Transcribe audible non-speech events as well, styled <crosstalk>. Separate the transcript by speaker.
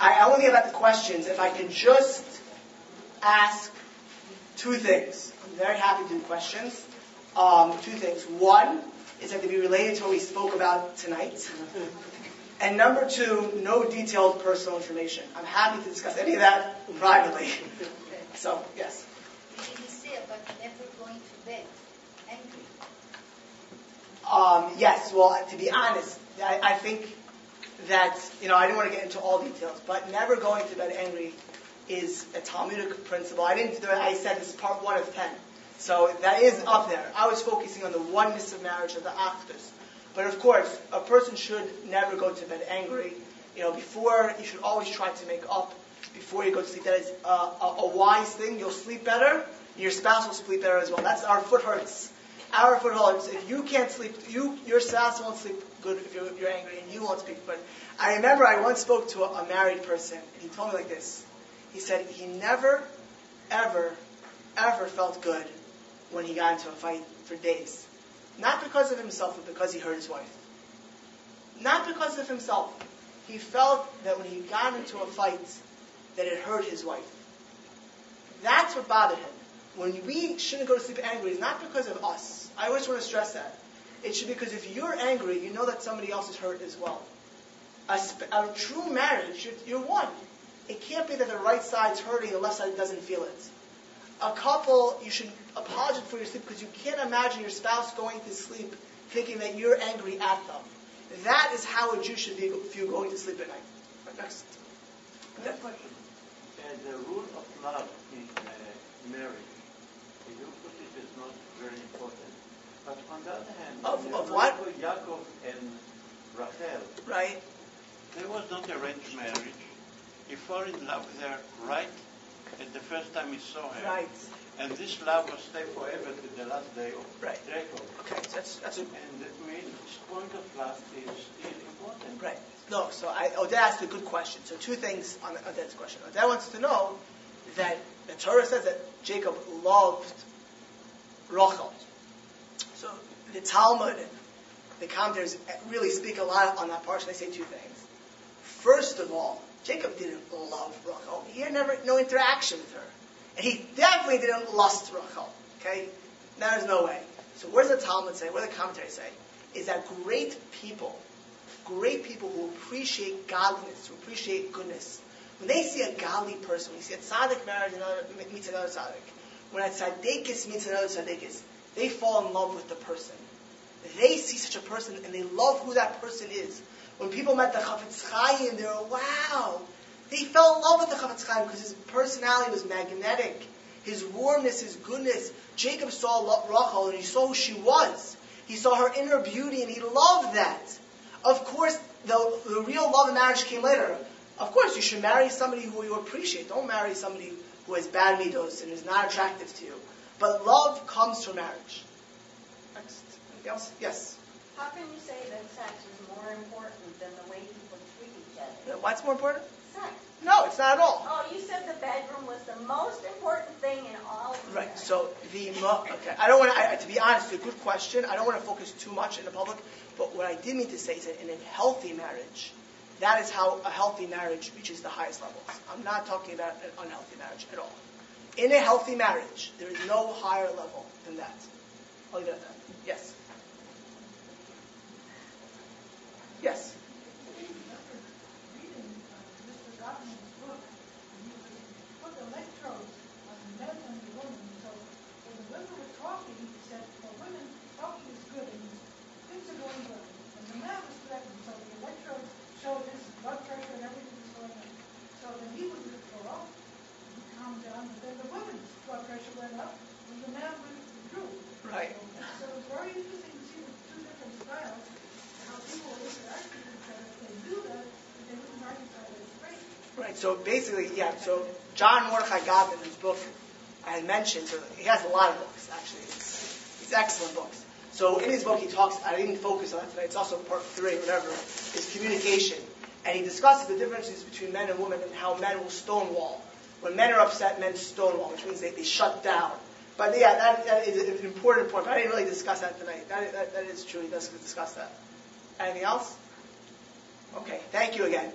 Speaker 1: I, I want to get back to questions. If I can just ask two things. I'm very happy to do questions. Um, two things. One is that to be related to what we spoke about tonight. <laughs> And number two, no detailed personal information. I'm happy to discuss any of that privately. <laughs> So, yes.
Speaker 2: Did you say about never going to bed angry?
Speaker 1: Um, yes, well, to be honest, I, I think that, you know, I didn't want to get into all details, but never going to bed angry is a Talmudic principle. I didn't I said this is part one of ten. So that is up there. I was focusing on the oneness of marriage, of the achdus. But of course, a person should never go to bed angry. You know, before, you should always try to make up before you go to sleep. That is a, a, a wise thing. You'll sleep better. Your spouse will sleep better as well. That's our foot hurts. Our foot hurts. If you can't sleep, you your spouse won't sleep good if you're, you're angry, and you won't sleep good. I remember I once spoke to a, a married person, and he told me like this. He said he never, ever, ever felt good when he got into a fight for days. Not because of himself, but because he hurt his wife. Not because of himself. He felt that when he got into a fight, that it hurt his wife. That's what bothered him. When we shouldn't go to sleep angry, it's not because of us. I always want to stress that. It should be because if you're angry, you know that somebody else is hurt as well. A, sp- a true marriage, you're, you're one. It can't be that the right side's hurting, the left side doesn't feel it. A couple, you should apologize for your sleep because you can't imagine your spouse going to sleep thinking that you're angry at them. That is how a Jew should be if you're going to sleep at night. Next.
Speaker 3: Next question. Uh, the rule of love in uh, marriage, you put it is not very important. But on the other hand,
Speaker 1: Of- of what?
Speaker 3: Yaakov and Rachel,
Speaker 1: Right?
Speaker 3: there was not arranged marriage. He fell in love with her right at the first time he saw her.
Speaker 1: Right.
Speaker 3: And this love will stay forever to the last day of
Speaker 1: Right.
Speaker 3: Jacob.
Speaker 1: Okay, so that's, that's a,
Speaker 3: And that means point of love is still important.
Speaker 1: right. No, so I, Odette asked a good question. So two things on Odette's question. Odette wants to know that the Torah says that Jacob loved Rachel. So the Talmud, the commentators really speak a lot on that part. They say two things. First of all, Jacob didn't love Rachel. He had never no interaction with her, and he definitely didn't lust Rachel. Okay, there is no way. So what does the Talmud say? What does the commentaries say? Is that great people, great people who appreciate godliness, who appreciate goodness, when they see a godly person, when you see a tzaddik married another meets another tzaddik, when a tzaddikis meets another tzaddikis, they fall in love with the person. They see such a person and they love who that person is. When people met the Chafetz Chaim, they were, wow. They fell in love with the Chafetz Chaim because his personality was magnetic. His warmness, his goodness. Jacob saw Rachel and he saw who she was. He saw her inner beauty and he loved that. Of course, the, the real love of marriage came later. Of course, you should marry somebody who you appreciate. Don't marry somebody who has bad midos and is not attractive to you. But love comes from marriage. Next. Anything else? Yes.
Speaker 4: How can you say that sex is more important than the way people treat each other?
Speaker 1: What's more important?
Speaker 4: Sex.
Speaker 1: No, it's not at all.
Speaker 4: Oh, you said the bedroom was the most important thing in all of
Speaker 1: Right.
Speaker 4: marriage.
Speaker 1: So the mo- okay. I don't want to. I, to be honest, it's a good question. I don't want to focus too much in the public. But what I did mean to say is that in a healthy marriage, that is how a healthy marriage reaches the highest levels. I'm not talking about an unhealthy marriage at all. In a healthy marriage, there is no higher level than that. I'll leave it at that. Yes. Yes.
Speaker 5: reading uh, Mr. Gottman's book, and he was put electrodes on the men and the women. So when the women were talking, he said, for women, talking is good and things are going well. And the man was threatened, so the electrodes showed his blood pressure and everything was going on. So then he was withdraw, he calmed down, but then the women's blood pressure went up, and the.
Speaker 1: Right.
Speaker 5: So it's very interesting to see the two different styles, and how people interact with each other. Do that.
Speaker 1: Right. So basically, yeah. So John Mordechai Gottman, his book I had mentioned, so he has a lot of books actually. It's, it's excellent books. So in his book, he talks. I didn't focus on it tonight. It's also part three, whatever. Is communication, and he discusses the differences between men and women and how men will stonewall. When men are upset, men stonewall, which means they, they shut down. But yeah, that, that is an important point. But I didn't really discuss that tonight. That, that, that is true. He does discuss that. Anything else? Okay. Thank you again.